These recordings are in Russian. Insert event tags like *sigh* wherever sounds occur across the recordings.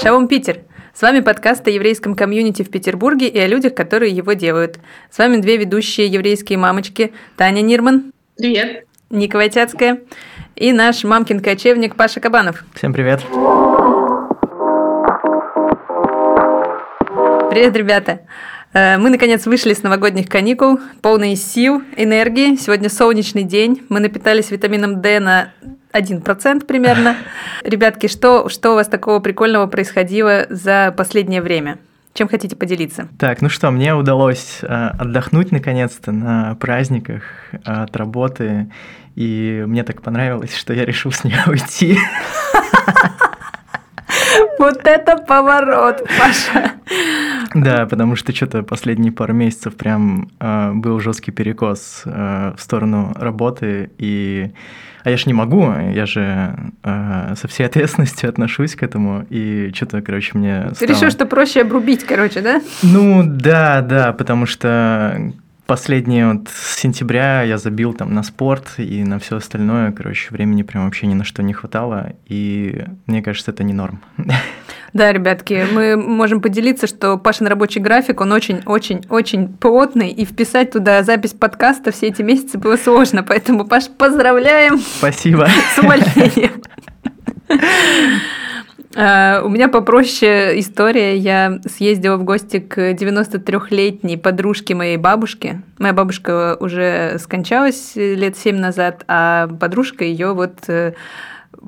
Шалом, Питер! С вами подкаст о еврейском комьюнити в Петербурге и о людях, которые его делают. С вами две ведущие еврейские мамочки Таня Нирман. Привет. Ника Войтяцкая. И наш мамкин кочевник Паша Кабанов. Всем привет. Привет, ребята. Э, мы, наконец, вышли с новогодних каникул, полные сил, энергии. Сегодня солнечный день. Мы напитались витамином D на 1% примерно. *laughs* Ребятки, что, что у вас такого прикольного происходило за последнее время? Чем хотите поделиться? Так, ну что, мне удалось э, отдохнуть наконец-то на праздниках э, от работы, и мне так понравилось, что я решил с нее уйти. *laughs* Вот это поворот, Паша. Да, потому что что-то последние пару месяцев прям э, был жесткий перекос э, в сторону работы, и а я же не могу, я же э, со всей *laughs* ответственностью отношусь к этому, и что-то, короче, мне Ты решил, что проще обрубить, короче, да? Ну, да, да, потому что последние вот с сентября я забил там на спорт и на все остальное, короче, времени прям вообще ни на что не хватало, и мне кажется, это не норм. *laughs* Да, ребятки, мы можем поделиться, что Пашин рабочий график, он очень-очень-очень плотный, и вписать туда запись подкаста все эти месяцы было сложно, поэтому, Паш, поздравляем! Спасибо! С увольнением! *laughs* А, у меня попроще история. Я съездила в гости к 93-летней подружке моей бабушки. Моя бабушка уже скончалась лет 7 назад, а подружка ее вот э,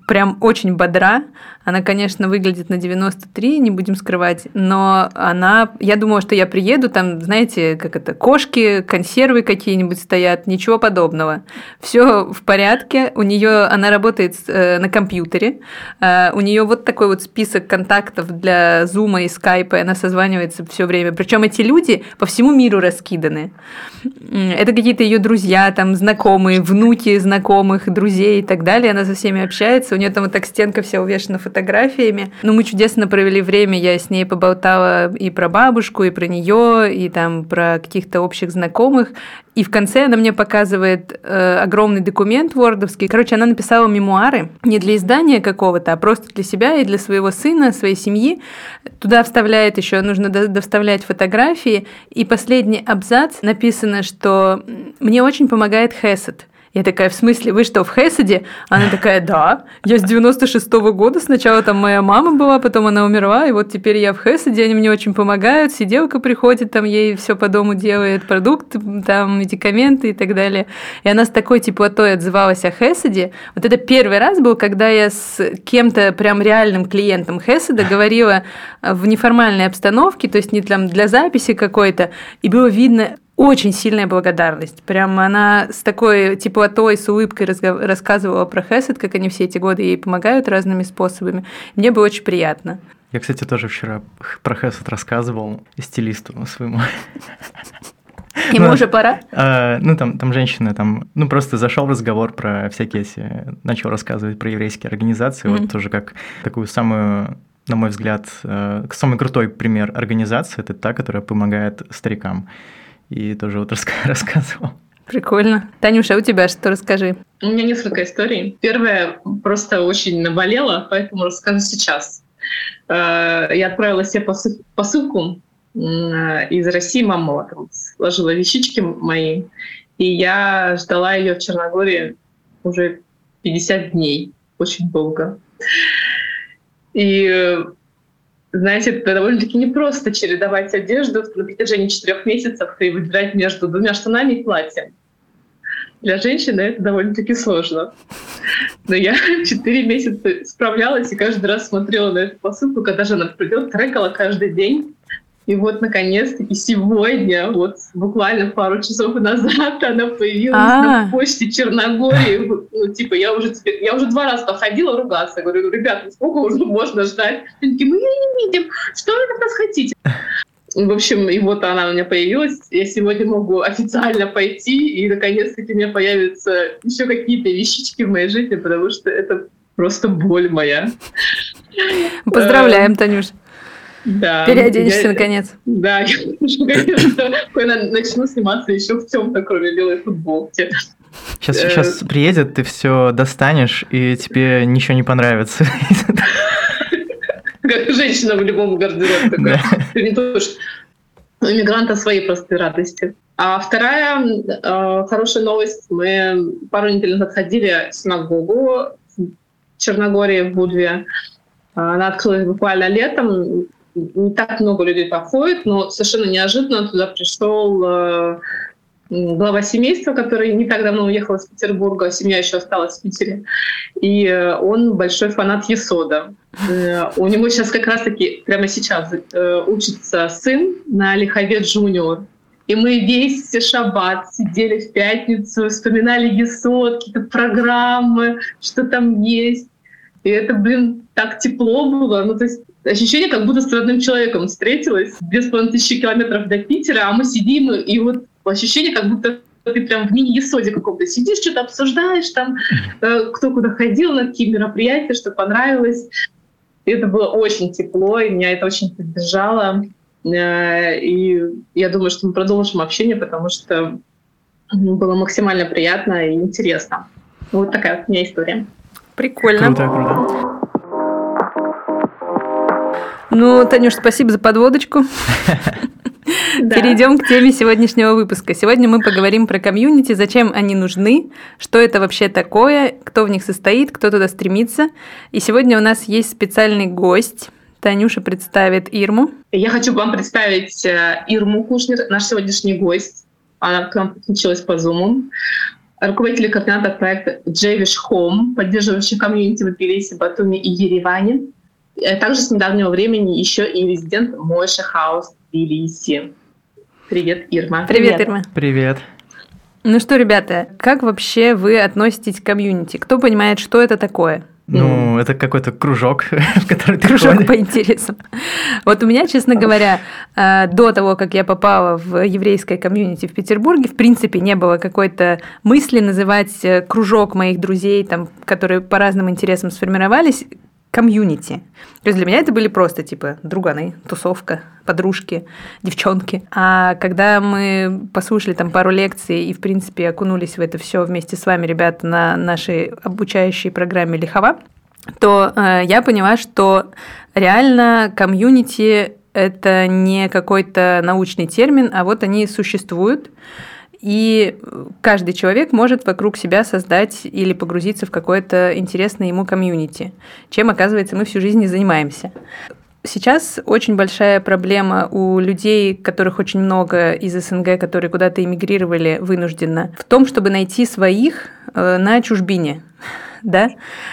прям очень бодра. Она, конечно, выглядит на 93, не будем скрывать, но она... Я думала, что я приеду, там, знаете, как это, кошки, консервы какие-нибудь стоят, ничего подобного. Все в порядке. У нее она работает э, на компьютере. Э, у нее вот такой вот список контактов для Зума и Скайпа, и она созванивается все время. Причем эти люди по всему миру раскиданы. Это какие-то ее друзья, там, знакомые, внуки знакомых, друзей и так далее. Она со всеми общается. У нее там вот так стенка вся увешана фотографиями фотографиями. Ну, мы чудесно провели время, я с ней поболтала и про бабушку, и про нее, и там про каких-то общих знакомых. И в конце она мне показывает э, огромный документ вордовский. Короче, она написала мемуары не для издания какого-то, а просто для себя и для своего сына, своей семьи. Туда вставляет еще, нужно доставлять фотографии. И последний абзац написано, что мне очень помогает Хесед. Я такая, в смысле, вы что, в Хесаде? Она такая, да, я с 96-го года, сначала там моя мама была, потом она умерла, и вот теперь я в Хесаде, они мне очень помогают, сиделка приходит, там ей все по дому делает, продукты, там медикаменты и так далее. И она с такой теплотой отзывалась о Хесаде. Вот это первый раз был, когда я с кем-то прям реальным клиентом Хесада говорила в неформальной обстановке, то есть не там для записи какой-то, и было видно очень сильная благодарность. Прямо она с такой теплотой, с улыбкой рассказывала про Хесед, как они все эти годы ей помогают разными способами. Мне было очень приятно. Я, кстати, тоже вчера про Хесед рассказывал стилисту своему. Ему ну, уже пора? Э, ну, там, там женщина, там, ну, просто зашел разговор про всякие эти, начал рассказывать про еврейские организации, mm-hmm. вот тоже как такую самую на мой взгляд, э, самый крутой пример организации – это та, которая помогает старикам и тоже вот *laughs* рассказывал. Прикольно. Танюша, а у тебя что расскажи? У меня несколько историй. Первая просто очень наболела, поэтому расскажу сейчас. Э, я отправила себе посылку из России, мама сложила вещички мои, и я ждала ее в Черногории уже 50 дней, очень долго. И знаете, это довольно-таки непросто чередовать одежду на протяжении четырех месяцев и выбирать между двумя штанами и платьем. Для женщины это довольно-таки сложно. Но я *laughs* четыре месяца справлялась и каждый раз смотрела на эту посылку, когда же она придет, трекала каждый день. И вот, наконец-таки, сегодня, вот буквально пару часов назад, *laughs* она появилась А-а-а. на почте Черногории. *laughs* Ну, типа, я уже теперь, я уже два раза ходила ругаться. Говорю, ребята, сколько уже *laughs* можно ждать? Они такие, мы ее не видим. Что вы от нас хотите? В общем, и вот она у меня появилась. Я сегодня могу официально пойти, и наконец-таки у меня появятся еще какие-то вещички в моей жизни, потому что это просто боль моя. Поздравляем, Танюш. Да. Переоденешься я, наконец. Да, *laughs* я конечно, начну сниматься еще в темно, кроме белой футболки. Сейчас, сейчас э, приедет, ты все достанешь, и тебе ничего не понравится. Женщина в любом гардеробе такая. Не то, что у иммигранта свои простые радости. А вторая э, хорошая новость. Мы пару недель назад ходили в синагогу в Черногории, в Будве. Она открылась буквально летом. Не так много людей походит, но совершенно неожиданно туда пришел э, глава семейства, который не так давно уехал из Петербурга, семья еще осталась в Питере. И э, он большой фанат Есода. Э, у него сейчас как раз-таки, прямо сейчас, учится сын на Лихове Джуниор. И мы весь шаббат сидели в пятницу, вспоминали Есод, какие-то программы, что там есть. И это, блин, так тепло было. Ну, то есть ощущение, как будто с родным человеком встретилась. Две с половиной тысячи километров до Питера, а мы сидим, и вот ощущение, как будто ты прям в мини-есоде каком-то сидишь, что-то обсуждаешь, там, э, кто куда ходил, на какие мероприятия, что понравилось. И это было очень тепло, и меня это очень поддержало. Э, и я думаю, что мы продолжим общение, потому что было максимально приятно и интересно. Вот такая вот у меня история. Прикольно. Круто, круто. Ну, Танюш, спасибо за подводочку. *laughs* Да. Перейдем к теме сегодняшнего выпуска. Сегодня мы поговорим про комьюнити, зачем они нужны, что это вообще такое, кто в них состоит, кто туда стремится. И сегодня у нас есть специальный гость. Танюша представит Ирму. Я хочу вам представить э, Ирму Кушнер, наш сегодняшний гость. Она к нам подключилась по Zoom. Руководитель координатор проекта Джевиш Home, поддерживающий комьюнити в Тбилиси, Батуми и Ереване. Э, также с недавнего времени еще и резидент Мойша Хаус Тбилиси. Привет, Ирма. Привет, Привет, Ирма. Привет. Ну что, ребята, как вообще вы относитесь к комьюнити? Кто понимает, что это такое? Ну, mm. это какой-то кружок, *laughs* в который ты Кружок ходишь. по интересам. Вот у меня, честно говоря, э, до того, как я попала в еврейское комьюнити в Петербурге, в принципе, не было какой-то мысли называть э, кружок моих друзей, там, которые по разным интересам сформировались, комьюнити. То есть для меня это были просто типа друганы, тусовка, подружки, девчонки. А когда мы послушали там пару лекций и, в принципе, окунулись в это все вместе с вами, ребята, на нашей обучающей программе Лихова, то э, я поняла, что реально комьюнити это не какой-то научный термин, а вот они существуют. И каждый человек может вокруг себя создать или погрузиться в какое-то интересное ему комьюнити, чем, оказывается, мы всю жизнь и занимаемся. Сейчас очень большая проблема у людей, которых очень много из СНГ, которые куда-то эмигрировали вынужденно, в том, чтобы найти своих э, на чужбине. *laughs* Да?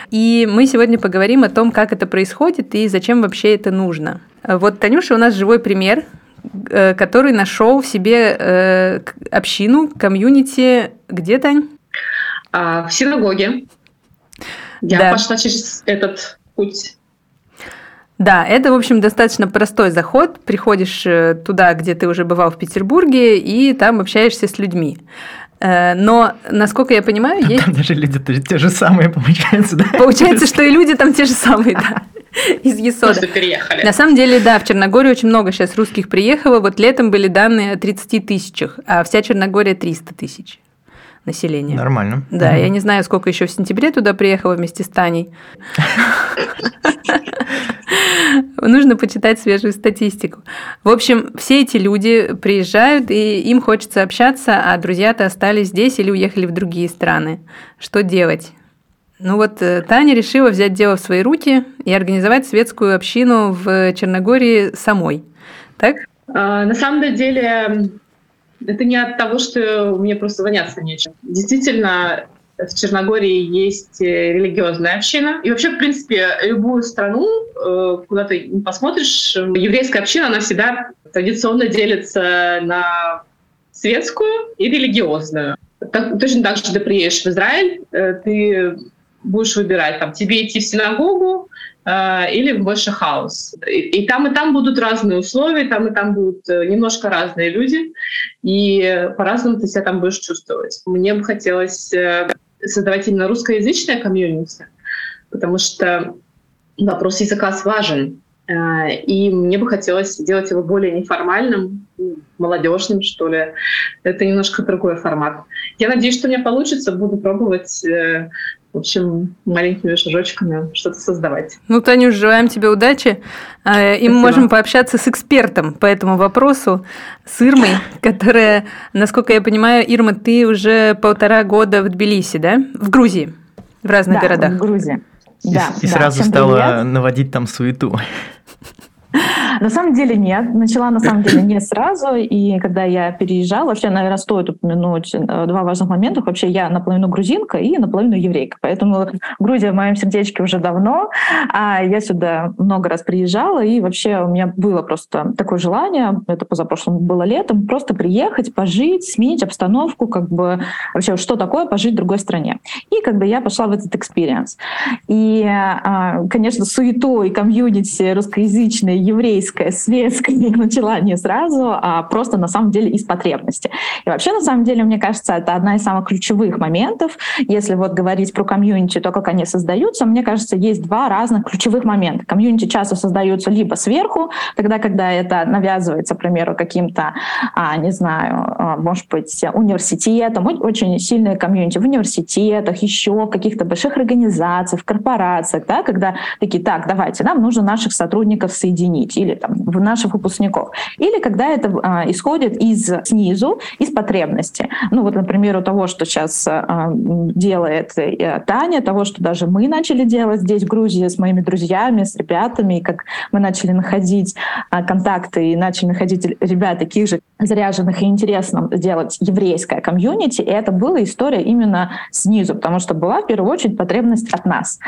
И мы сегодня поговорим о том, как это происходит и зачем вообще это нужно. Вот Танюша у нас живой пример который нашел в себе э, общину, комьюнити. Где, Тань? А, в синагоге. Я да. пошла через этот путь. Да, это, в общем, достаточно простой заход. Приходишь э, туда, где ты уже бывал в Петербурге, и там общаешься с людьми. Но, насколько я понимаю, есть... Там даже люди те же самые, получается, да? Получается, что и люди там те же самые, да. *laughs* из Есода. Просто переехали. На самом деле, да, в Черногорию очень много сейчас русских приехало. Вот летом были данные о 30 тысячах, а вся Черногория 300 тысяч населения. Нормально. Да, угу. я не знаю, сколько еще в сентябре туда приехало вместе с Таней. Нужно почитать свежую статистику. В общем, все эти люди приезжают, и им хочется общаться, а друзья-то остались здесь или уехали в другие страны. Что делать? Ну вот э, Таня решила взять дело в свои руки и организовать светскую общину в Черногории самой. Так? А, на самом деле, это не от того, что мне просто заняться нечем. Действительно, в Черногории есть э, религиозная община. И вообще, в принципе, любую страну, э, куда ты посмотришь, еврейская община, она всегда традиционно делится на светскую и религиозную. Так, точно так же ты приедешь в Израиль, ты будешь выбирать, там, тебе идти в синагогу э, или в больше хаос. И, и там, и там будут разные условия, там и там будут э, немножко разные люди, и по-разному ты себя там будешь чувствовать. Мне бы хотелось э, создавать именно русскоязычное комьюнити, потому что вопрос языка важен. Э, и мне бы хотелось сделать его более неформальным, молодежным, что ли. Это немножко другой формат. Я надеюсь, что у меня получится. Буду пробовать э, в общем, маленькими шажочками что-то создавать. Ну, Танюш, желаем тебе удачи. Э, и мы можем пообщаться с экспертом по этому вопросу, с Ирмой, которая, насколько я понимаю, Ирма, ты уже полтора года в Тбилиси, да? В Грузии, в разных да, городах. в Грузии. И, да, и да. сразу Всем стала привет. наводить там суету. На самом деле нет. Начала на самом деле не сразу. И когда я переезжала, вообще, наверное, стоит упомянуть э, два важных момента. Вообще, я наполовину грузинка и наполовину еврейка. Поэтому Грузия в моем сердечке уже давно. А я сюда много раз приезжала. И вообще у меня было просто такое желание, это позапрошлым было летом, просто приехать, пожить, сменить обстановку, как бы вообще, что такое пожить в другой стране. И когда я пошла в этот experience. И, а, конечно, суетой комьюнити русскоязычной, еврейская, светская *laughs* начала не сразу, а просто на самом деле из потребности. И вообще, на самом деле, мне кажется, это одна из самых ключевых моментов. Если вот говорить про комьюнити, то как они создаются, мне кажется, есть два разных ключевых момента. Комьюнити часто создаются либо сверху, тогда, когда это навязывается, к примеру, каким-то, а, не знаю, а, может быть, университетом, очень сильные комьюнити в университетах, еще в каких-то больших организациях, в корпорациях, да, когда такие, так, давайте, нам нужно наших сотрудников соединить, или там, наших выпускников. Или когда это а, исходит из снизу, из потребности. Ну вот, например, у того, что сейчас а, делает э, Таня, того, что даже мы начали делать здесь, в Грузии, с моими друзьями, с ребятами, и как мы начали находить а, контакты и начали находить ребят таких же заряженных и интересным делать еврейское комьюнити, и это была история именно снизу, потому что была в первую очередь потребность от нас.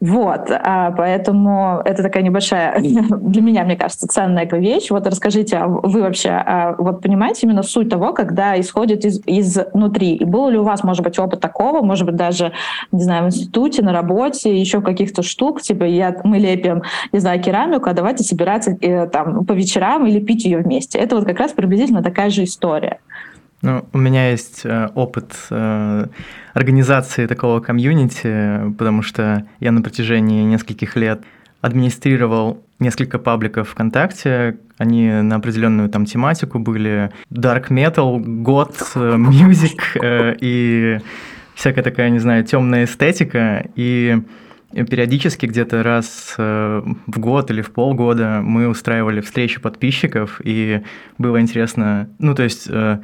Вот, а, поэтому это такая небольшая *laughs* для меня, мне кажется, ценная вещь. Вот расскажите, а вы вообще а, вот понимаете именно суть того, когда исходит из, изнутри? И был ли у вас, может быть, опыт такого, может быть, даже, не знаю, в институте, на работе, еще каких-то штук, типа я, мы лепим, не знаю, керамику, а давайте собираться э, там по вечерам или пить ее вместе. Это вот как раз приблизительно такая же история. Ну, у меня есть э, опыт э, организации такого комьюнити, потому что я на протяжении нескольких лет администрировал несколько пабликов ВКонтакте, они на определенную там тематику были dark metal, год, мюзик *laughs* э, и всякая такая, не знаю, темная эстетика. И периодически где-то раз э, в год или в полгода мы устраивали встречи подписчиков, и было интересно, ну то есть э,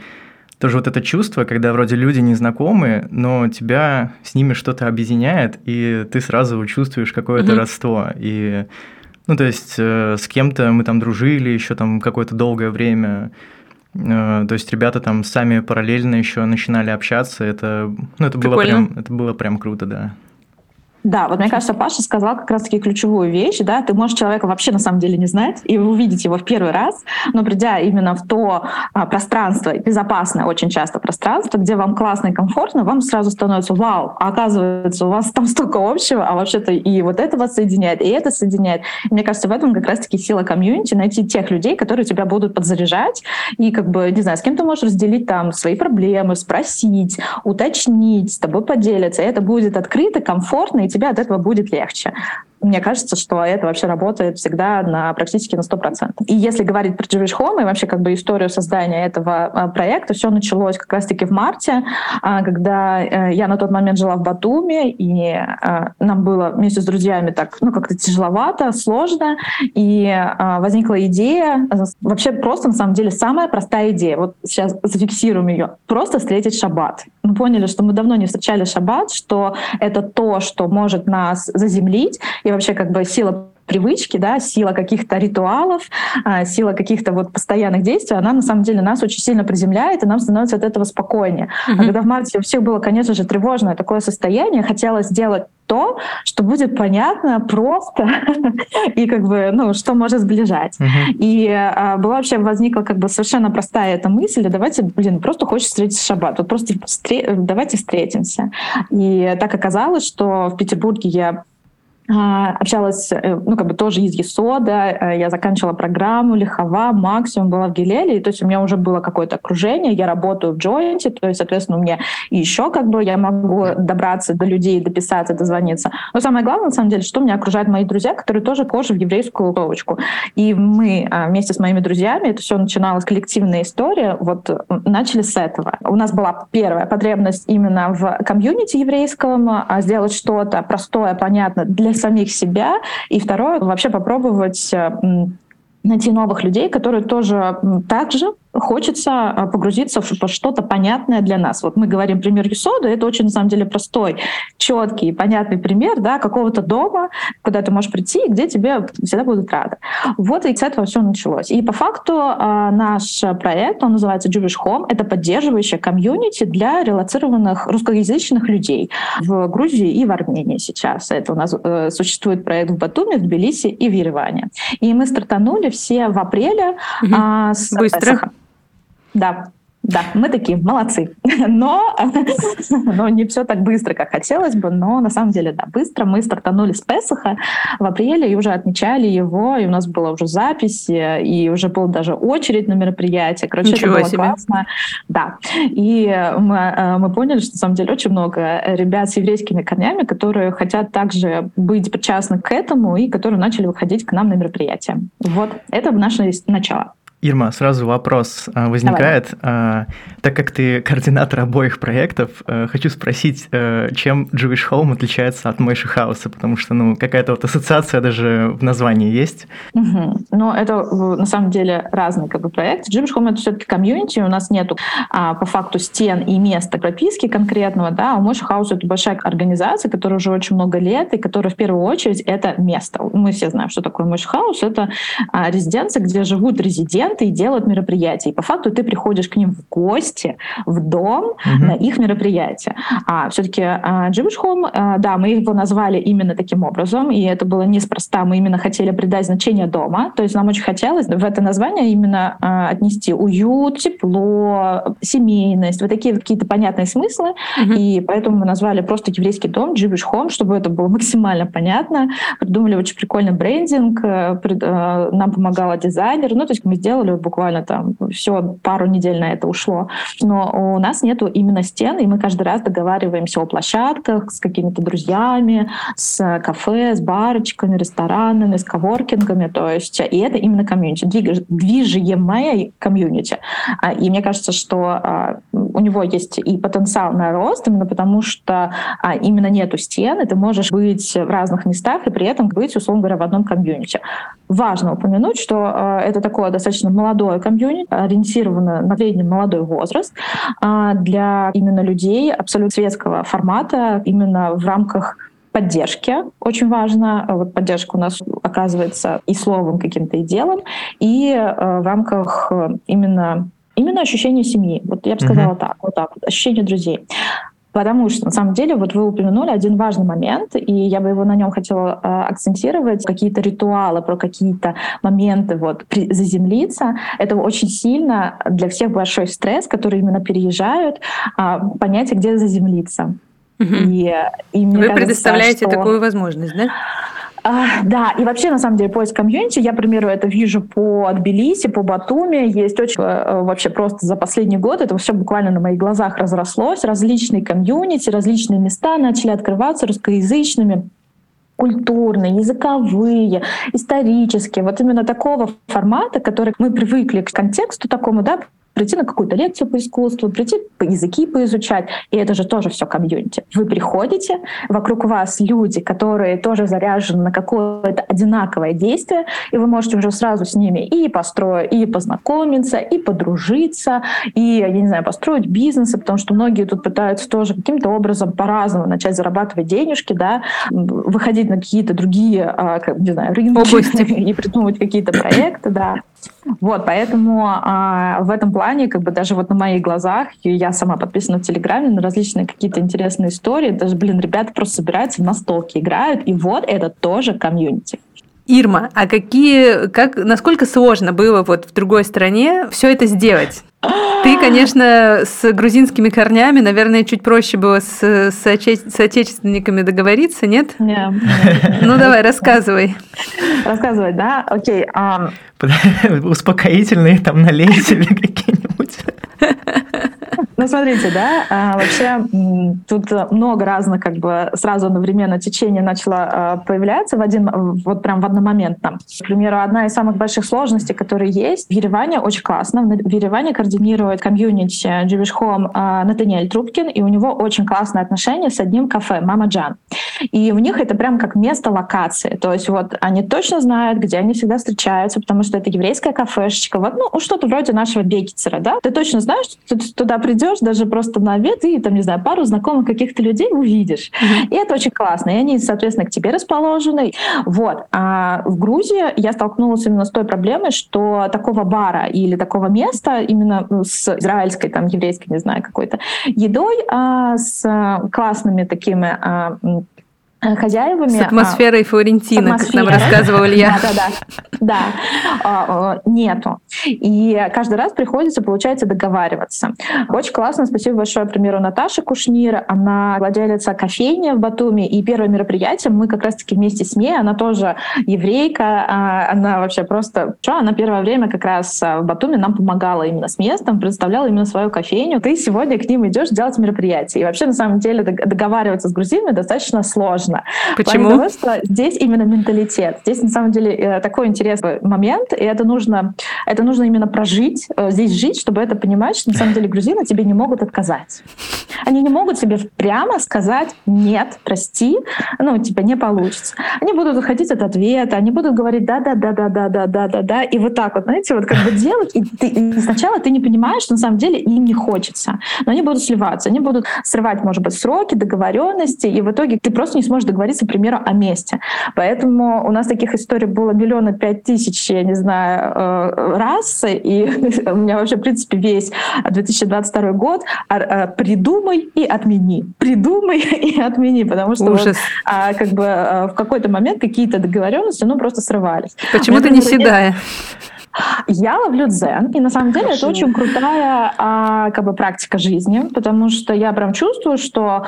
тоже вот это чувство, когда вроде люди незнакомые, но тебя с ними что-то объединяет, и ты сразу чувствуешь какое-то mm-hmm. родство. И, ну, то есть э, с кем-то мы там дружили еще там какое-то долгое время. Э, то есть ребята там сами параллельно еще начинали общаться. Это, ну, это было прям, это было прям круто, да. Да, вот мне кажется, Паша сказал как раз-таки ключевую вещь, да, ты можешь человека вообще на самом деле не знать и увидеть его в первый раз, но придя именно в то а, пространство, безопасное очень часто пространство, где вам классно и комфортно, вам сразу становится вау, а оказывается, у вас там столько общего, а вообще-то и вот это вас соединяет, и это соединяет. И мне кажется, в этом как раз-таки сила комьюнити, найти тех людей, которые тебя будут подзаряжать, и как бы, не знаю, с кем ты можешь разделить там свои проблемы, спросить, уточнить, с тобой поделиться, и это будет открыто, комфортно, и тебе от этого будет легче. Мне кажется, что это вообще работает всегда на практически на 100%. И если говорить про Jewish Home и вообще как бы историю создания этого проекта, все началось как раз-таки в марте, когда э, я на тот момент жила в Батуме, и э, нам было вместе с друзьями так, ну, как-то тяжеловато, сложно, и э, возникла идея, вообще просто, на самом деле, самая простая идея, вот сейчас зафиксируем ее, просто встретить шаббат. Мы поняли, что мы давно не встречали шаббат, что это то, что может нас заземлить, и вообще как бы сила привычки, да, сила каких-то ритуалов, сила каких-то вот постоянных действий, она на самом деле нас очень сильно приземляет, и нам становится от этого спокойнее. Mm-hmm. А когда в марте у всех было, конечно же, тревожное такое состояние, хотелось сделать то, что будет понятно, просто *laughs* и как бы, ну, что может сближать. Uh-huh. И а, была вообще возникла как бы совершенно простая эта мысль, давайте, блин, просто хочется встретиться в шаббат, вот просто встр... давайте встретимся. И так оказалось, что в Петербурге я а, общалась, э, ну, как бы тоже из ЕСОДа, э, я заканчивала программу Лихова, Максимум, была в Гелеле, то есть у меня уже было какое-то окружение, я работаю в Джойнте, то есть, соответственно, у меня еще как бы я могу добраться до людей, дописаться, дозвониться. Но самое главное, на самом деле, что меня окружают мои друзья, которые тоже кожи в еврейскую товочку. И мы а, вместе с моими друзьями, это все начиналось, коллективная история, вот начали с этого. У нас была первая потребность именно в комьюнити еврейском, а, сделать что-то простое, понятное для самих себя. И второе, вообще попробовать э, найти новых людей, которые тоже так же хочется а, погрузиться в что-то понятное для нас. Вот мы говорим пример Юсода, это очень, на самом деле, простой, четкий, понятный пример да, какого-то дома, куда ты можешь прийти, и где тебе всегда будут рады. Вот и с этого все началось. И по факту а, наш проект, он называется Jewish Home, это поддерживающая комьюнити для релацированных русскоязычных людей в Грузии и в Армении сейчас. Это у нас э, существует проект в Батуме, в Тбилиси и в Ереване. И мы стартанули все в апреле угу. а, с Быстро. Да, да, мы такие молодцы. *laughs* Но, но не все так быстро, как хотелось бы. Но на самом деле, да, быстро мы стартанули с Песаха в апреле и уже отмечали его. И у нас была уже запись, и уже была даже очередь на мероприятие. Короче, Ничего это было себе. классно. Да. И мы, э, мы поняли, что на самом деле очень много ребят с еврейскими корнями, которые хотят также быть причастны к этому и которые начали выходить к нам на мероприятия. Вот, это наше начало. Ирма, сразу вопрос а, возникает. Давай. Так как ты координатор обоих проектов, э, хочу спросить, э, чем Jewish Home отличается от Мойши Хауса, потому что ну, какая-то вот ассоциация даже в названии есть. Угу. Ну, это на самом деле разный как бы, проект. Jewish Home — это все-таки комьюнити, у нас нету а, по факту стен и места прописки конкретного, да, а у Мойши Хауса — это большая организация, которая уже очень много лет, и которая в первую очередь это место. Мы все знаем, что такое Мойши Хаус. Это а, резиденция, где живут резиденты, клиенты и делают мероприятия. И по факту ты приходишь к ним в гости, в дом угу. на их мероприятие. А все-таки uh, Jewish Home, uh, да, мы его назвали именно таким образом, и это было неспроста. Мы именно хотели придать значение дома. То есть нам очень хотелось в это название именно uh, отнести уют, тепло, семейность, вот такие какие-то понятные смыслы. Угу. И поэтому мы назвали просто еврейский дом Jewish Home, чтобы это было максимально понятно. Придумали очень прикольный брендинг, э, э, нам помогала дизайнер. Ну, то есть мы сделали сделали, буквально там все, пару недель на это ушло. Но у нас нету именно стен, и мы каждый раз договариваемся о площадках с какими-то друзьями, с кафе, с барочками, ресторанами, с коворкингами, то есть и это именно комьюнити, движимое комьюнити. А, и мне кажется, что а, у него есть и потенциал на рост, именно потому что а, именно нету стен, и ты можешь быть в разных местах и при этом быть, условно говоря, в одном комьюнити. Важно упомянуть, что это такое достаточно молодое комьюнити, ориентировано на средний молодой возраст а, для именно людей абсолютно светского формата, именно в рамках поддержки очень важно. Вот поддержка у нас оказывается и словом каким-то, и делом, и э, в рамках э, именно именно ощущения семьи. Вот я бы сказала uh-huh. так, вот так, ощущение друзей. Потому что, на самом деле, вот вы упомянули один важный момент, и я бы его на нем хотела э, акцентировать, какие-то ритуалы, про какие-то моменты вот при, заземлиться. Это очень сильно для всех большой стресс, которые именно переезжают, э, понятие, где заземлиться. Угу. И, и Вы кажется, предоставляете что... такую возможность, да? А, да, и вообще, на самом деле, поиск комьюнити, я, к примеру, это вижу по Тбилиси, по Батуми, есть очень э, вообще просто за последний год, это все буквально на моих глазах разрослось, различные комьюнити, различные места начали открываться русскоязычными, культурные, языковые, исторические, вот именно такого формата, который мы привыкли к контексту такому, да, прийти на какую-то лекцию по искусству, прийти по языки поизучать. И это же тоже все комьюнити. Вы приходите, вокруг вас люди, которые тоже заряжены на какое-то одинаковое действие, и вы можете уже сразу с ними и построить, и познакомиться, и подружиться, и, я не знаю, построить бизнесы, потому что многие тут пытаются тоже каким-то образом по-разному начать зарабатывать денежки, да, выходить на какие-то другие, а, не знаю, рынки Области. *laughs* и придумывать какие-то проекты, да. Вот, поэтому а, в этом плане, как бы даже вот на моих глазах, я сама подписана в Телеграме на различные какие-то интересные истории, даже, блин, ребята просто собираются в настолки, играют, и вот это тоже комьюнити. Ирма, а какие, как, насколько сложно было вот в другой стране все это сделать? Ты, конечно, с грузинскими корнями, наверное, чуть проще было с, с, отече- с отечественниками договориться, нет? Нет. Ну давай, рассказывай. Рассказывать, да? Окей. Um... *laughs* Успокоительные там налейте какие-нибудь. Ну, смотрите, да, а, вообще тут много разных, как бы, сразу одновременно течений начало а, появляться в один, вот прям в одномоментно. К примеру, одна из самых больших сложностей, которые есть, в Ереване очень классно. В Ереване координирует комьюнити Jewish Home а, Натаниэль Трубкин, и у него очень классные отношения с одним кафе, Мама Джан. И у них это прям как место локации. То есть вот они точно знают, где они всегда встречаются, потому что это еврейская кафешечка. Вот, ну, что-то вроде нашего Бекетера, да? Ты точно знаешь, что ты туда придешь даже просто на обед и, там, не знаю, пару знакомых каких-то людей увидишь. Mm-hmm. И это очень классно. И они, соответственно, к тебе расположены. Вот. А в Грузии я столкнулась именно с той проблемой, что такого бара или такого места именно ну, с израильской, там, еврейской, не знаю, какой-то едой, а, с классными такими а, хозяевами. С атмосферой а, Флорентины, как нам рассказывал Илья. Да, да, да. да. Нету. И каждый раз приходится, получается, договариваться. Очень классно. Спасибо большое, к примеру, Наташе Кушнир. Она владелица кофейни в Батуми. И первое мероприятие мы как раз-таки вместе с ней. Она тоже еврейка. А она вообще просто... Что? Она первое время как раз в Батуми нам помогала именно с местом, представляла именно свою кофейню. Ты сегодня к ним идешь делать мероприятие. И вообще, на самом деле, договариваться с грузинами достаточно сложно сложно. Почему? Потому что здесь именно менталитет. Здесь, на самом деле, э, такой интересный момент, и это нужно, это нужно именно прожить, э, здесь жить, чтобы это понимать, что на самом деле грузины тебе не могут отказать. Они не могут тебе прямо сказать «нет, прости», ну, типа, не получится. Они будут уходить от ответа, они будут говорить «да-да-да-да-да-да-да-да», и вот так вот, знаете, вот как бы делать, и, ты, и сначала ты не понимаешь, что на самом деле им не хочется, но они будут сливаться, они будут срывать, может быть, сроки, договоренности, и в итоге ты просто не сможешь можешь договориться, к примеру, о месте. Поэтому у нас таких историй было миллиона пять тысяч, я не знаю, э, раз, и *laughs* у меня вообще, в принципе, весь 2022 год а, придумай и отмени, придумай *laughs* и отмени, потому что Ужас. Вот, а, как бы э, в какой-то момент какие-то договоренности, ну, просто срывались. Почему ты не седая? Я ловлю дзен, и на самом деле Хорошо. это очень крутая а, как бы практика жизни, потому что я прям чувствую, что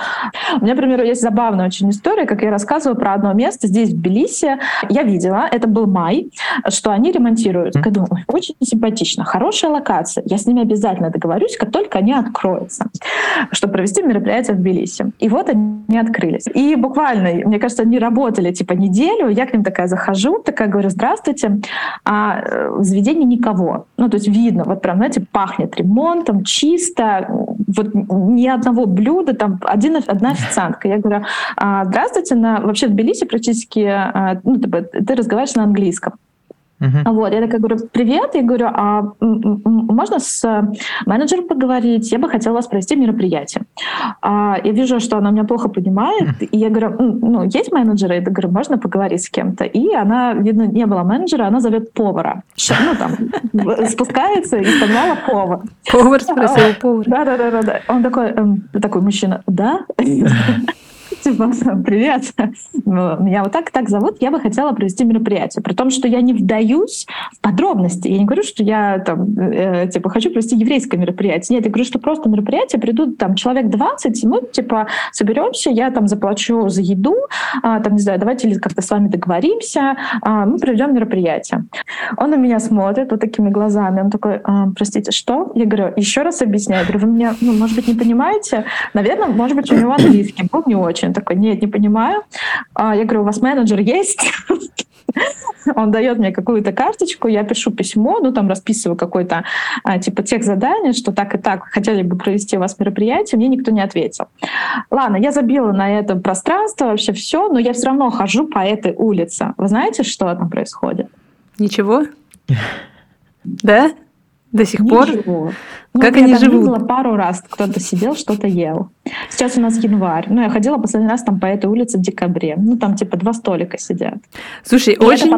у меня, например, есть забавная очень история, как я рассказываю про одно место здесь, в Тбилиси. Я видела, это был май, что они ремонтируют. Я думаю, очень симпатично, хорошая локация. Я с ними обязательно договорюсь, как только они откроются, чтобы провести мероприятие в Тбилиси. И вот они открылись. И буквально, мне кажется, они работали типа неделю. Я к ним такая захожу, такая говорю, здравствуйте, а, заведении никого. Ну, то есть видно, вот прям, знаете, пахнет ремонтом, чисто, вот ни одного блюда, там один, одна официантка. Я говорю, «А, здравствуйте, на, вообще в Тбилиси практически, а, ну, ты, ты разговариваешь на английском. Uh-huh. Вот, я такая говорю, привет, я говорю, а можно с э, менеджером поговорить? Я бы хотела вас провести мероприятие. А, я вижу, что она меня плохо понимает, uh-huh. и я говорю, ну, есть менеджеры? Я говорю, можно поговорить с кем-то? И она, видно, не было менеджера, она зовет повара. Ну, там, спускается и подвала повар. Повар спросил *laughs* повар. Да-да-да. Он такой, эм, такой мужчина, да? *laughs* типа, *laughs* привет, меня вот так так зовут, я бы хотела провести мероприятие. При том, что я не вдаюсь в подробности. Я не говорю, что я там, э, типа, хочу провести еврейское мероприятие. Нет, я говорю, что просто мероприятие, придут там человек 20, и мы, типа, соберемся, я там заплачу за еду, а, там, не знаю, давайте как-то с вами договоримся, а, мы проведем мероприятие. Он на меня смотрит вот такими глазами, он такой, а, простите, что? Я говорю, еще раз объясняю. Я говорю, вы меня, ну, может быть, не понимаете? Наверное, может быть, у него английский был не очень очень такой, нет, не понимаю. А, я говорю, у вас менеджер есть? *laughs* Он дает мне какую-то карточку, я пишу письмо, ну там расписываю какой-то а, типа тех заданий, что так и так хотели бы провести у вас мероприятие, мне никто не ответил. Ладно, я забила на это пространство, вообще все, но я все равно хожу по этой улице. Вы знаете, что там происходит? Ничего? *laughs* Да? До сих Ничего. пор? Ну, как я они там живут? видела пару раз, кто-то сидел, что-то ел. Сейчас у нас январь. Ну, я ходила последний раз там по этой улице в декабре. Ну, там типа два столика сидят. Слушай, И очень...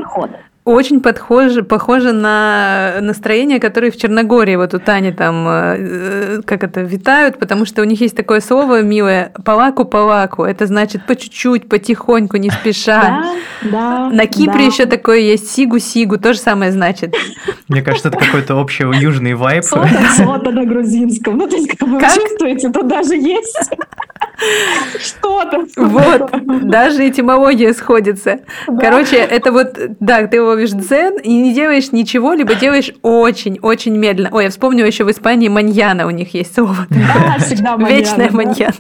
Очень подхоже, похоже на настроение, которое в Черногории вот у Тани там, э, как это, витают, потому что у них есть такое слово милое «палаку-палаку». Это значит по чуть-чуть, потихоньку, не спеша. Да, да. На Кипре да. еще такое есть «сигу-сигу», то же самое значит. Мне кажется, это какой-то общий южный вайп. Сота *laughs* на грузинском. Ну, то есть, как вы чувствуете, тут даже есть что-то. Вот, даже этимология сходится. Короче, это вот, да, ты ловишь дзен и не делаешь ничего, либо делаешь очень-очень медленно. Ой, я вспомнила еще в Испании маньяна у них есть слово. Да, всегда маньяна. Вечная маньяна.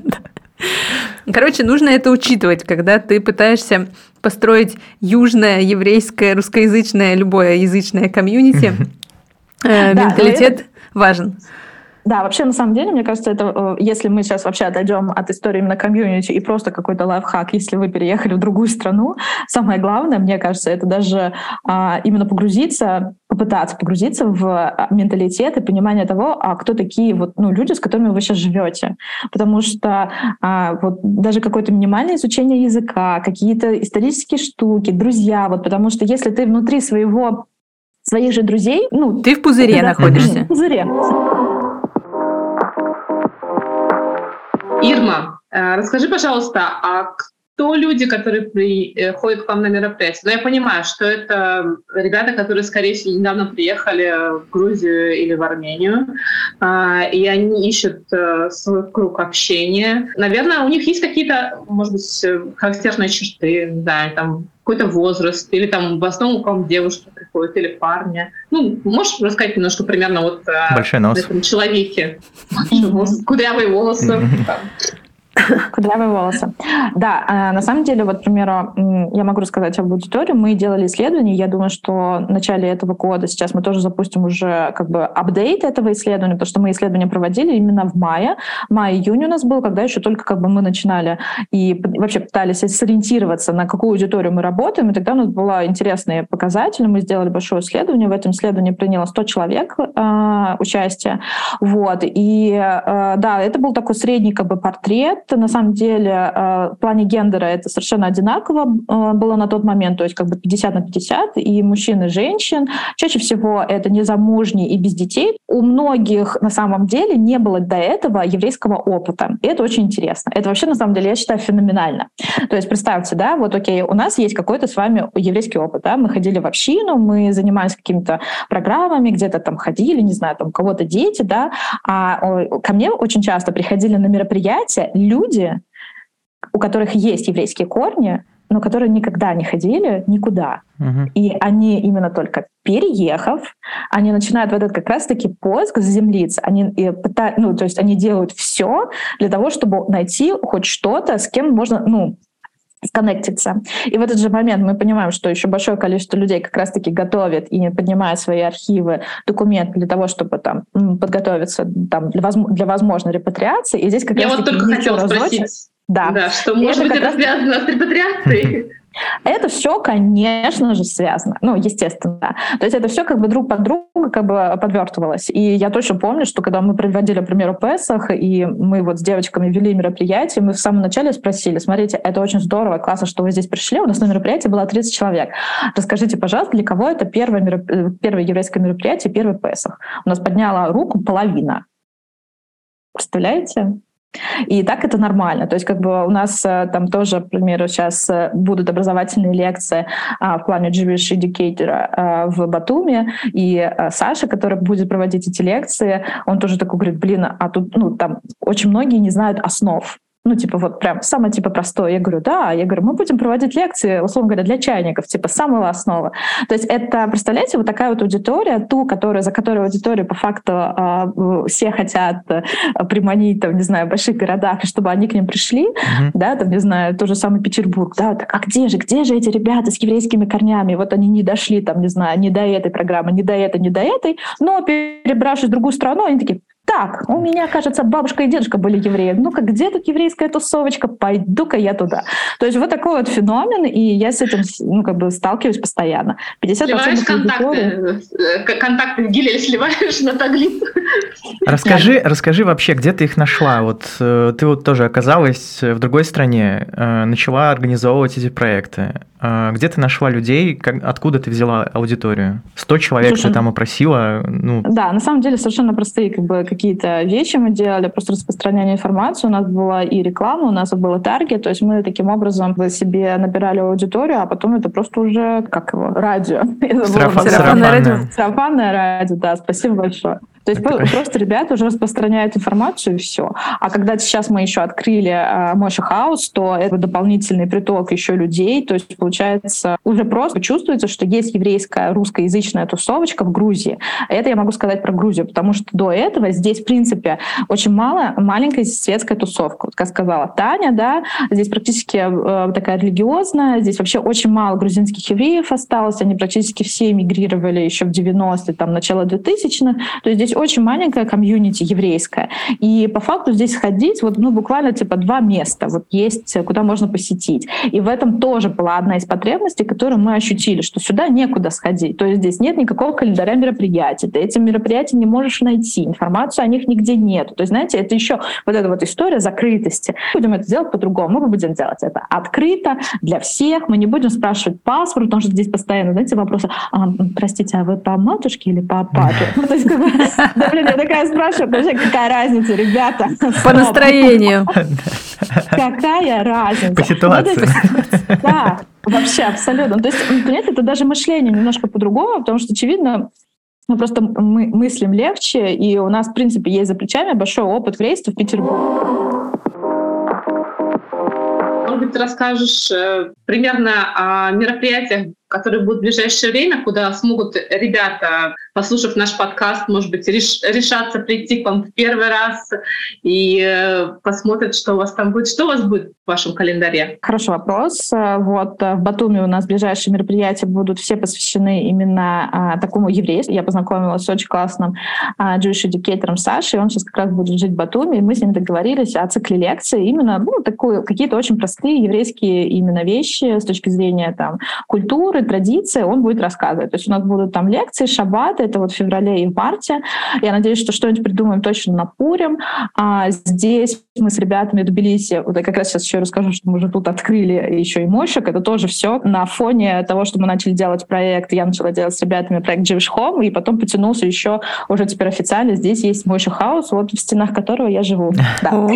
Короче, нужно это учитывать, когда ты пытаешься построить южное, еврейское, русскоязычное, любое язычное комьюнити. *laughs* Менталитет важен. Да, вообще, на самом деле, мне кажется, это, э, если мы сейчас вообще отойдем от истории именно комьюнити и просто какой-то лайфхак, если вы переехали в другую страну, самое главное, мне кажется, это даже а, именно погрузиться, попытаться погрузиться в а, менталитет и понимание того, а кто такие вот, ну, люди, с которыми вы сейчас живете. Потому что а, вот даже какое-то минимальное изучение языка, какие-то исторические штуки, друзья, вот потому что если ты внутри своего своих же друзей, ну, ты в пузыре находишься. В пузыре. Ирма, э, расскажи, пожалуйста, а кто люди, которые приходят к вам на мероприятие? Ну, я понимаю, что это ребята, которые, скорее всего, недавно приехали в Грузию или в Армению, а, и они ищут э, свой круг общения. Наверное, у них есть какие-то, может быть, характерные черты, не знаю, там какой-то возраст, или там в основном к вам девушка приходит, или парня. Ну, можешь рассказать немножко примерно вот Большой нос. о этом человеке? Кудрявые волосы. *laughs* Кудрявые волосы. Да, а, на самом деле, вот, к примеру, я могу рассказать об аудитории. Мы делали исследование. Я думаю, что в начале этого года сейчас мы тоже запустим уже как бы апдейт этого исследования, потому что мы исследование проводили именно в мае. Май-июнь у нас был, когда еще только как бы мы начинали и вообще пытались сориентироваться, на какую аудиторию мы работаем. И тогда у нас было интересные показатели. Мы сделали большое исследование. В этом исследовании приняло 100 человек э, участие. Вот. И э, да, это был такой средний как бы портрет на самом деле э, в плане гендера это совершенно одинаково э, было на тот момент, то есть как бы 50 на 50, и мужчин, и женщин. Чаще всего это незамужние и без детей. У многих на самом деле не было до этого еврейского опыта. И это очень интересно. Это вообще на самом деле, я считаю, феноменально. То есть представьте, да, вот окей, у нас есть какой-то с вами еврейский опыт, да, мы ходили в общину, мы занимались какими-то программами, где-то там ходили, не знаю, там у кого-то дети, да, а ко мне очень часто приходили на мероприятия люди, у которых есть еврейские корни, но которые никогда не ходили никуда. Угу. И они именно только переехав, они начинают в этот как раз-таки поиск заземлиться. Они и пытают, ну, то есть они делают все для того, чтобы найти хоть что-то, с кем можно, ну, сконнектиться. И в этот же момент мы понимаем, что еще большое количество людей как раз-таки готовят и поднимают свои архивы, документы для того, чтобы там подготовиться там, для, возможно, для возможной репатриации. И здесь как Я вот только хотела спросить. Да. да, что, может быть, это раз... связано с репатриацией? *laughs* Это все, конечно же, связано. Ну, естественно. То есть это все как бы друг под друга как бы подвертывалось. И я точно помню, что когда мы проводили, к примеру, Песах, и мы вот с девочками вели мероприятие, мы в самом начале спросили, смотрите, это очень здорово, классно, что вы здесь пришли. У нас на мероприятии было 30 человек. Расскажите, пожалуйста, для кого это первое, мероп... первое еврейское мероприятие, первый Песах? У нас подняла руку половина. Представляете? И так это нормально. То есть как бы у нас э, там тоже, к примеру, сейчас э, будут образовательные лекции а, в плане Jewish Educator а, в Батуме, и а, Саша, который будет проводить эти лекции, он тоже такой говорит, блин, а тут ну, там очень многие не знают основ ну, типа, вот прям самое, типа, простое. Я говорю, да. Я говорю, мы будем проводить лекции, условно говоря, для чайников, типа, самого основы. То есть это, представляете, вот такая вот аудитория, ту, которая, за которую аудиторию по факту э, все хотят э, приманить, там, не знаю, в больших городах, чтобы они к ним пришли, mm-hmm. да, там, не знаю, тот же самый Петербург, да, так, а где же, где же эти ребята с еврейскими корнями? Вот они не дошли, там, не знаю, не до этой программы, не до этой, не до этой, но перебравшись в другую страну, они такие, так, у меня, кажется, бабушка и дедушка были евреи. Ну-ка, где тут еврейская тусовочка? Пойду-ка я туда. То есть вот такой вот феномен, и я с этим ну, как бы сталкиваюсь постоянно. 50% сливаешь контакты, э, контакты Гилель сливаешь на таглит. Расскажи, расскажи вообще, где ты их нашла? Вот э, ты вот тоже оказалась в другой стране, э, начала организовывать эти проекты. А где ты нашла людей, как, откуда ты взяла аудиторию? 100 человек Слушай, ты там опросила? Ну... Да, на самом деле совершенно простые как бы, какие-то вещи мы делали, просто распространение информации. У нас была и реклама, у нас было таргет, то есть мы таким образом себе набирали аудиторию, а потом это просто уже, как его, радио. *laughs* Сарафанное радио. Сарафанное радио, да, спасибо большое. То есть это просто ребята уже распространяют информацию и все. А когда сейчас мы еще открыли э, Моша Хаус, то это дополнительный приток еще людей. То есть получается уже просто чувствуется, что есть еврейская русскоязычная тусовочка в Грузии. Это я могу сказать про Грузию, потому что до этого здесь, в принципе, очень мало маленькая светская тусовка. Вот как сказала Таня, да, здесь практически э, такая религиозная, здесь вообще очень мало грузинских евреев осталось, они практически все эмигрировали еще в 90-е, там, начало 2000-х. То есть здесь очень маленькая комьюнити еврейская. И по факту здесь ходить, вот, ну, буквально типа два места вот есть, куда можно посетить. И в этом тоже была одна из потребностей, которую мы ощутили, что сюда некуда сходить. То есть здесь нет никакого календаря мероприятий. Ты эти мероприятия не можешь найти, информацию о них нигде нет. То есть, знаете, это еще вот эта вот история закрытости. Будем это делать по-другому. Мы будем делать это открыто для всех. Мы не будем спрашивать паспорт, потому что здесь постоянно, знаете, вопросы, а, простите, а вы по матушке или по папе? *laughs* Ну, то есть, да, блин, я такая спрашиваю, вообще какая разница, ребята? По настроению. Какая разница? По ситуации. *laughs* Да, вообще абсолютно. То есть, понимаете, это даже мышление немножко по-другому, потому что, очевидно, мы просто мы мыслим легче, и у нас, в принципе, есть за плечами большой опыт в рейсе в Петербурге. Может быть, ты расскажешь э, примерно о мероприятиях, которые будут в ближайшее время, куда смогут ребята, послушав наш подкаст, может быть, реш, решаться прийти к вам в первый раз и э, посмотрят, что у вас там будет. Что у вас будет в вашем календаре? Хороший вопрос. Вот э, в Батуми у нас ближайшие мероприятия будут все посвящены именно а, такому еврейству. Я познакомилась с очень классным а, Jewish Educator Сашей, он сейчас как раз будет жить в Батуми, и мы с ним договорились о цикле лекций, именно ну, такую, какие-то очень простые еврейские именно вещи с точки зрения там, культуры, культуры, традиции он будет рассказывать. То есть у нас будут там лекции, шаббаты, это вот в феврале и в марте. Я надеюсь, что что-нибудь придумаем точно на Пурим. А здесь мы с ребятами в Тбилиси, вот я как раз сейчас еще расскажу, что мы уже тут открыли еще и мощек. Это тоже все на фоне того, что мы начали делать проект. Я начала делать с ребятами проект Jewish Home, и потом потянулся еще уже теперь официально. Здесь есть мощи хаус, вот в стенах которого я живу. *laughs* Да,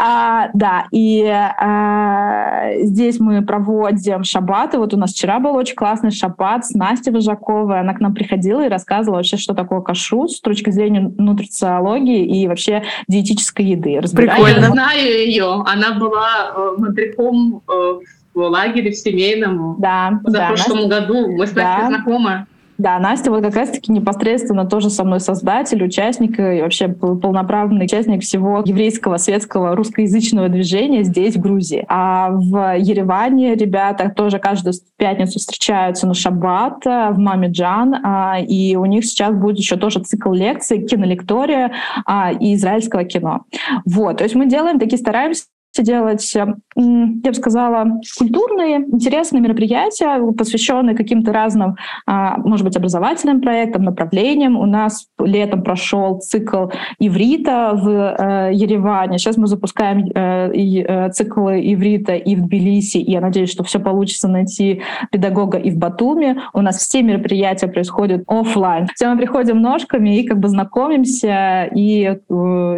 а, да. и а, здесь мы проводим шаббаты. Вот у нас вчера был очень классный шаббат с Настей Вожаковой. Она к нам приходила и рассказывала вообще, что такое кашрут с точки зрения нутрициологии и вообще диетической еды. Прикольно. Я знаю ее. Она была э, мадрихом э, в лагере в семейном да, за да, прошлом Настя... году. Мы с Настей да. знакомы. Да, Настя вот как раз-таки непосредственно тоже со мной создатель, участник и вообще полноправный участник всего еврейского, светского, русскоязычного движения здесь, в Грузии. А в Ереване ребята тоже каждую пятницу встречаются на шаббат э, в Мамиджан, а, и у них сейчас будет еще тоже цикл лекций, кинолектория а, и израильского кино. Вот, то есть мы делаем такие, стараемся делать, э, я бы сказала, культурные, интересные мероприятия, посвященные каким-то разным, а, может быть, образовательным проектам, направлениям. У нас летом прошел цикл иврита в э, Ереване. Сейчас мы запускаем э, циклы иврита и в Тбилиси, и я надеюсь, что все получится найти педагога и в Батуме. У нас все мероприятия происходят офлайн. Все мы приходим ножками и как бы знакомимся и,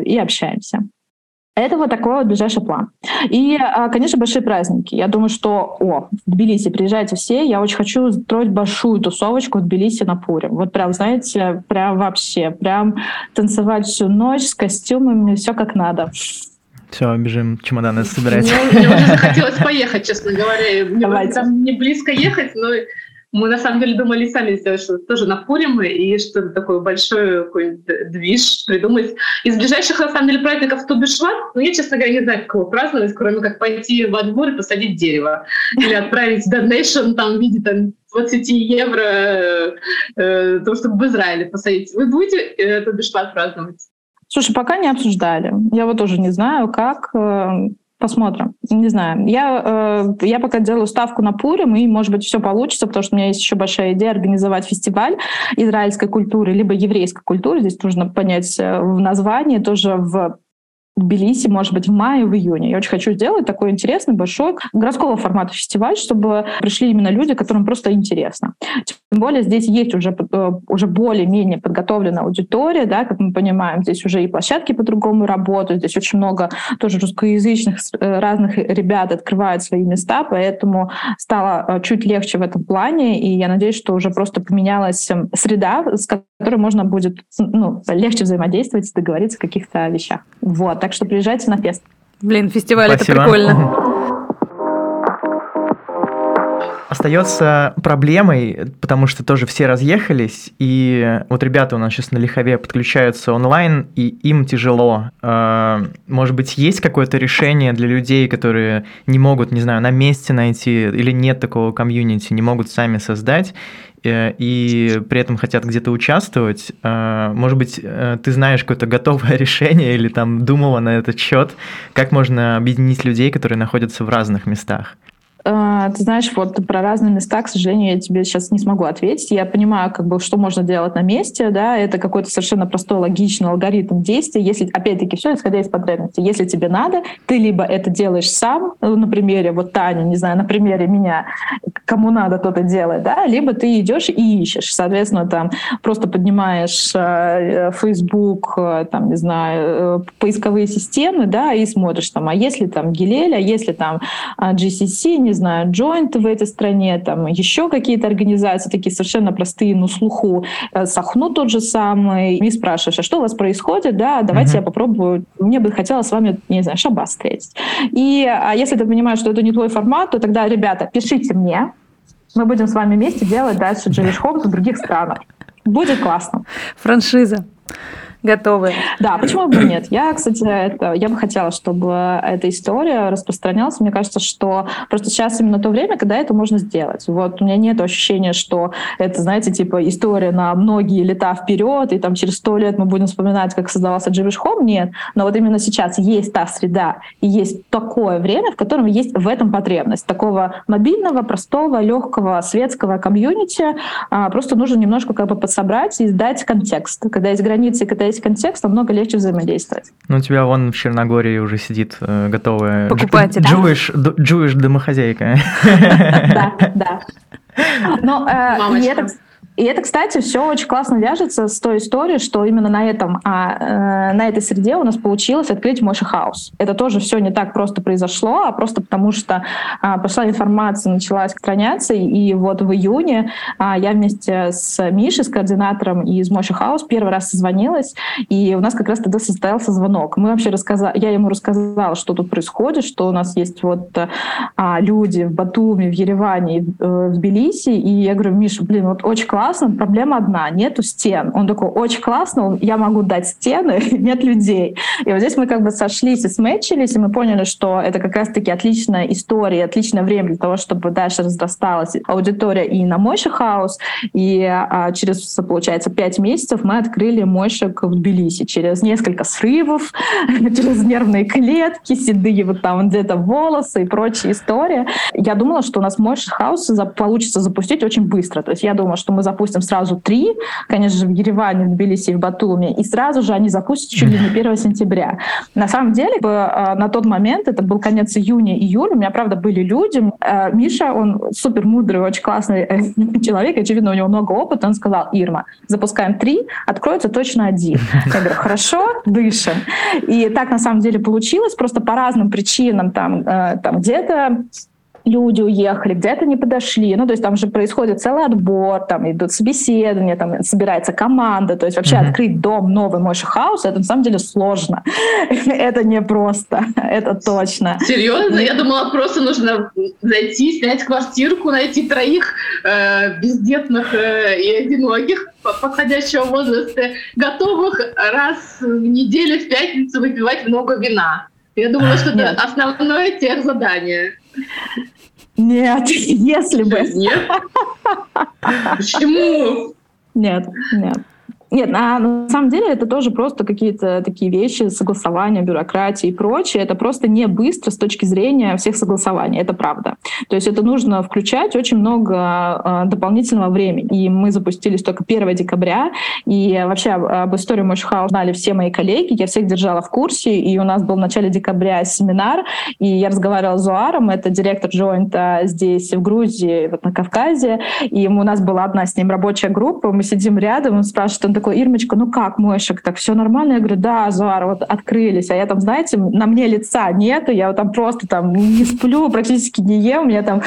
и общаемся. Это вот такой вот ближайший план. И, а, конечно, большие праздники. Я думаю, что, о, в Тбилиси приезжайте все. Я очень хочу строить большую тусовочку в Тбилиси на Пуре. Вот прям, знаете, прям вообще, прям танцевать всю ночь с костюмами, все как надо. Все, бежим, чемоданы собирать. Мне, мне уже захотелось *laughs* поехать, честно говоря. Мне там не близко ехать, но мы на самом деле думали сами сделать что-то тоже на Пурим и что-то такое большое, какой движ придумать. Из ближайших, на самом деле, праздников Тубишват, ну, я, честно говоря, не знаю, как его праздновать, кроме как пойти во двор и посадить дерево. Или отправить донейшн там в виде там, 20 евро, э, э, то, чтобы в Израиле посадить. Вы будете э, Тубишват праздновать? Слушай, пока не обсуждали. Я вот тоже не знаю, как. Посмотрим. Не знаю. Я, э, я пока делаю ставку на Пурим, и, может быть, все получится, потому что у меня есть еще большая идея организовать фестиваль израильской культуры, либо еврейской культуры. Здесь нужно понять э, в названии, тоже в Тбилиси, может быть, в мае, в июне. Я очень хочу сделать такой интересный, большой городского формата фестиваль, чтобы пришли именно люди, которым просто интересно. Тем более здесь есть уже, э, уже более-менее подготовленная аудитория, да, как мы понимаем, здесь уже и площадки по-другому работают, здесь очень много тоже русскоязычных э, разных ребят открывают свои места, поэтому стало э, чуть легче в этом плане, и я надеюсь, что уже просто поменялась эм, среда, с которой можно будет ну, легче взаимодействовать, договориться о каких-то вещах. Вот. Так что приезжайте на фест. Блин, фестиваль Спасибо. это прикольно. *laughs* Остается проблемой, потому что тоже все разъехались, и вот ребята у нас сейчас на Лихове подключаются онлайн, и им тяжело. А, может быть, есть какое-то решение для людей, которые не могут, не знаю, на месте найти, или нет такого комьюнити, не могут сами создать, Э, и при этом хотят где-то участвовать, э, может быть, э, ты знаешь какое-то готовое *laughs* решение или там думала на этот счет, как можно объединить людей, которые находятся в разных местах? А, ты знаешь, вот про разные места, к сожалению, я тебе сейчас не смогу ответить. Я понимаю, как бы, что можно делать на месте, да, это какой-то совершенно простой, логичный алгоритм действия. Если, опять-таки, все исходя из потребностей. Если тебе надо, ты либо это делаешь сам, ну, на примере вот Таня, не знаю, на примере меня, кому надо, тот и делает, да, либо ты идешь и ищешь. Соответственно, там просто поднимаешь э, Facebook, э, там, не знаю, э, поисковые системы, да, и смотришь там, а если там Гилель, а если там GCC, не знаю, Joint в этой стране, там еще какие-то организации, такие совершенно простые, ну, слуху, э, Сахну тот же самый, и спрашиваешь, а что у вас происходит, да, давайте uh-huh. я попробую, мне бы хотелось с вами, не знаю, шабас встретить. И а если ты понимаешь, что это не твой формат, то тогда, ребята, пишите мне, мы будем с вами вместе делать дальше Джевиш Хомс в других странах. Будет классно. Франшиза готовы. Да, почему бы нет? Я, кстати, это, я бы хотела, чтобы эта история распространялась. Мне кажется, что просто сейчас именно то время, когда это можно сделать. Вот у меня нет ощущения, что это, знаете, типа история на многие лета вперед, и там через сто лет мы будем вспоминать, как создавался Дживиш Хом. Нет. Но вот именно сейчас есть та среда, и есть такое время, в котором есть в этом потребность. Такого мобильного, простого, легкого, светского комьюнити. А, просто нужно немножко как бы подсобрать и сдать контекст. Когда есть границы, когда есть контекст, намного легче взаимодействовать. Ну, у тебя вон в Черногории уже сидит э, готовая покупатель. Джуиш, джуиш домохозяйка. *laughs* Да, да. Но э, и это, и это, кстати, все очень классно вяжется с той историей, что именно на этом, а, э, на этой среде у нас получилось открыть Мойши Хаус. Это тоже все не так просто произошло, а просто потому что а, пошла информация, началась распространяться, и вот в июне а, я вместе с Мишей, с координатором из Мойши Хаус первый раз созвонилась, и у нас как раз тогда состоялся звонок. Мы вообще рассказали, я ему рассказала, что тут происходит, что у нас есть вот а, люди в Батуми, в Ереване, э, в Тбилиси, и я говорю, Миша, блин, вот очень классно, классно, проблема одна, нету стен. Он такой, очень классно, я могу дать стены, *laughs* нет людей. И вот здесь мы как бы сошлись и сметчились, и мы поняли, что это как раз-таки отличная история, отличное время для того, чтобы дальше разрасталась аудитория и на Moishe House. И а, через, получается, пять месяцев мы открыли Мойшек в Тбилиси. Через несколько срывов, *laughs* через нервные клетки, седые вот там где-то волосы и прочие истории. Я думала, что у нас Moishe House получится запустить очень быстро. То есть я думала, что мы запустим запустим сразу три, конечно же, в Ереване, в Тбилиси и в Батуми, и сразу же они запустят чуть ли не 1 сентября. На самом деле, а, на тот момент, это был конец июня-июля, у меня, правда, были люди. А, Миша, он супер мудрый, очень классный э, *laughs* человек, очевидно, у него много опыта, он сказал, Ирма, запускаем три, откроется точно один. Я говорю, хорошо, дышим. И так на самом деле получилось, просто по разным причинам, там, э, там где-то люди уехали, где-то не подошли. Ну, то есть там же происходит целый отбор, там идут собеседования, там собирается команда. То есть вообще mm-hmm. открыть дом новый Мойши Хаус, это на самом деле сложно. *laughs* это не просто, *laughs* это точно. Серьезно? Я думала, просто нужно зайти, снять квартирку, найти троих э, бездетных э, и одиноких подходящего возраста, готовых раз в неделю в пятницу выпивать много вина. Я думала, что это основное тех задание. Нет, *laughs* если бы. Нет? Почему? Нет, нет. Нет, на, на самом деле это тоже просто какие-то такие вещи, согласования, бюрократии и прочее. Это просто не быстро с точки зрения всех согласований, это правда. То есть это нужно включать очень много э, дополнительного времени. И мы запустились только 1 декабря, и вообще об истории Мощхаус знали все мои коллеги, я всех держала в курсе, и у нас был в начале декабря семинар, и я разговаривала с Зуаром, это директор джойнта здесь, в Грузии, вот на Кавказе, и у нас была одна с ним рабочая группа, мы сидим рядом, он спрашивает, он такой, Ирмочка, ну как, Мойшек, так все нормально? Я говорю, да, Зуар, вот открылись, а я там, знаете, на мне лица нету, я вот там просто там не сплю, практически не ем, меня там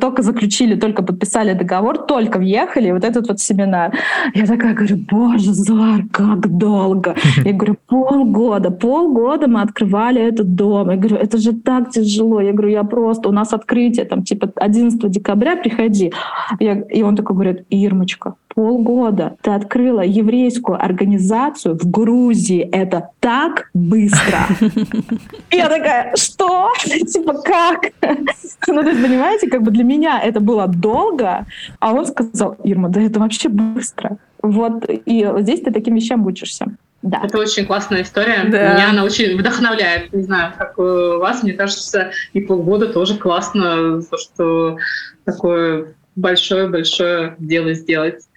только заключили, только подписали договор, только въехали, вот этот вот семинар. Я такая говорю, боже, Зуар, как долго? *laughs* Я говорю, полгода, полгода мы открывали этот дом. Я говорю, это же так тяжело. Я говорю, я просто, у нас открытие, там, типа, 11 декабря приходи. Я, и он такой говорит, Ирмочка, полгода ты открыла еврейскую организацию в Грузии. Это так быстро. *laughs* Я такая, что? *laughs* Типа как? Ну, то есть, понимаете, как бы для меня это было долго, а он сказал, Ирма, да это вообще быстро. Вот, и здесь ты таким вещам учишься. Да. Это очень классная история. Да. Меня она очень вдохновляет. Не знаю, как у вас, мне кажется, и полгода тоже классно, то, что такое большое-большое дело сделать.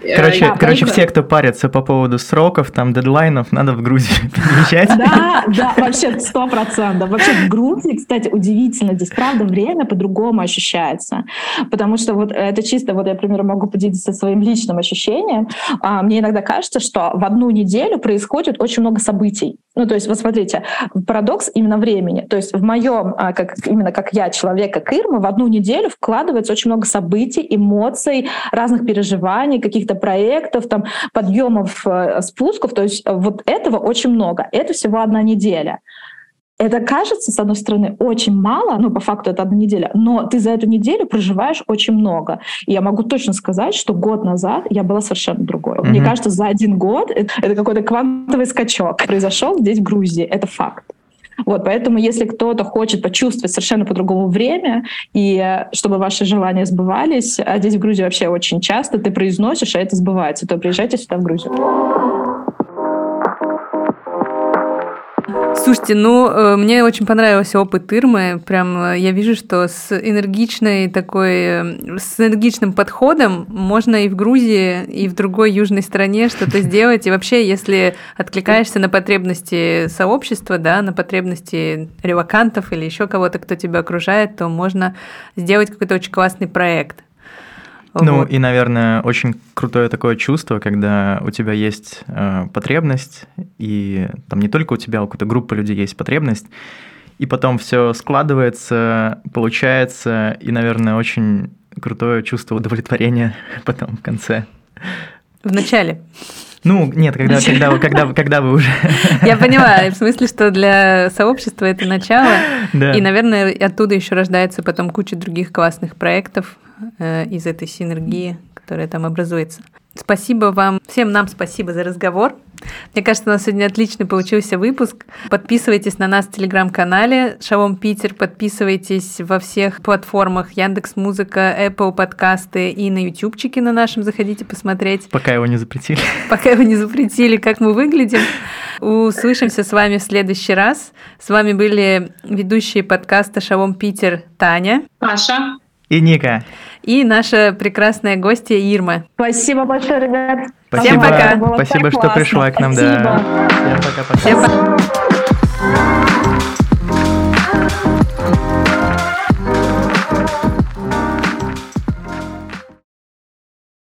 Короче, да, короче все, кто парится по поводу сроков, там, дедлайнов, надо в Грузию *laughs* переезжать. Да, да, вообще сто процентов. Вообще в Грузии, кстати, удивительно, здесь, правда, время по-другому ощущается. Потому что вот это чисто, вот я, например, могу поделиться своим личным ощущением. А, мне иногда кажется, что в одну неделю происходит очень много событий. Ну, то есть, вот смотрите, парадокс именно времени. То есть в моем, а, как, именно как я, человек, как Ирма, в одну неделю вкладывается очень много событий, эмоций, разных переживаний, каких-то проектов, там, подъемов, э, спусков. То есть вот этого очень много. Это всего одна неделя. Это кажется, с одной стороны, очень мало, ну, по факту это одна неделя, но ты за эту неделю проживаешь очень много. И я могу точно сказать, что год назад я была совершенно другой. Mm-hmm. Мне кажется, за один год это, это какой-то квантовый скачок произошел здесь, в Грузии. Это факт. Вот, поэтому если кто-то хочет почувствовать совершенно по-другому время, и э, чтобы ваши желания сбывались, а здесь в Грузии вообще очень часто ты произносишь, а это сбывается, то приезжайте сюда, в Грузию. Слушайте, ну, э, мне очень понравился опыт Ирмы. Прям э, я вижу, что с энергичной такой, э, с энергичным подходом можно и в Грузии, и в другой южной стране что-то *laughs* сделать. И вообще, если откликаешься на потребности сообщества, да, на потребности релакантов или еще кого-то, кто тебя окружает, то можно сделать какой-то очень классный проект. Ну вот. и, наверное, очень крутое такое чувство, когда у тебя есть э, потребность, и там не только у тебя, у какой-то группы людей есть потребность, и потом все складывается, получается, и, наверное, очень крутое чувство удовлетворения *laughs* потом в конце. В начале. Ну, нет, когда, когда, когда, когда вы уже... *laughs* Я понимаю, в смысле, что для сообщества это начало, да. и, наверное, оттуда еще рождается потом куча других классных проектов, Э, из этой синергии, которая там образуется. Спасибо вам, всем нам спасибо за разговор. Мне кажется, у нас сегодня отличный получился выпуск. Подписывайтесь на нас в телеграм-канале Шалом Питер, подписывайтесь во всех платформах Яндекс Музыка, Apple подкасты и на ютубчике на нашем заходите посмотреть. Пока его не запретили. *laughs* Пока его не запретили, как мы выглядим. Услышимся с вами в следующий раз. С вами были ведущие подкаста Шалом Питер Таня. Паша. И Ника. И наша прекрасная гостья Ирма. Спасибо большое, ребят. Спасибо. Всем пока. Спасибо, что пришла к нам. Спасибо. Да. Всем пока-пока. Всем пока.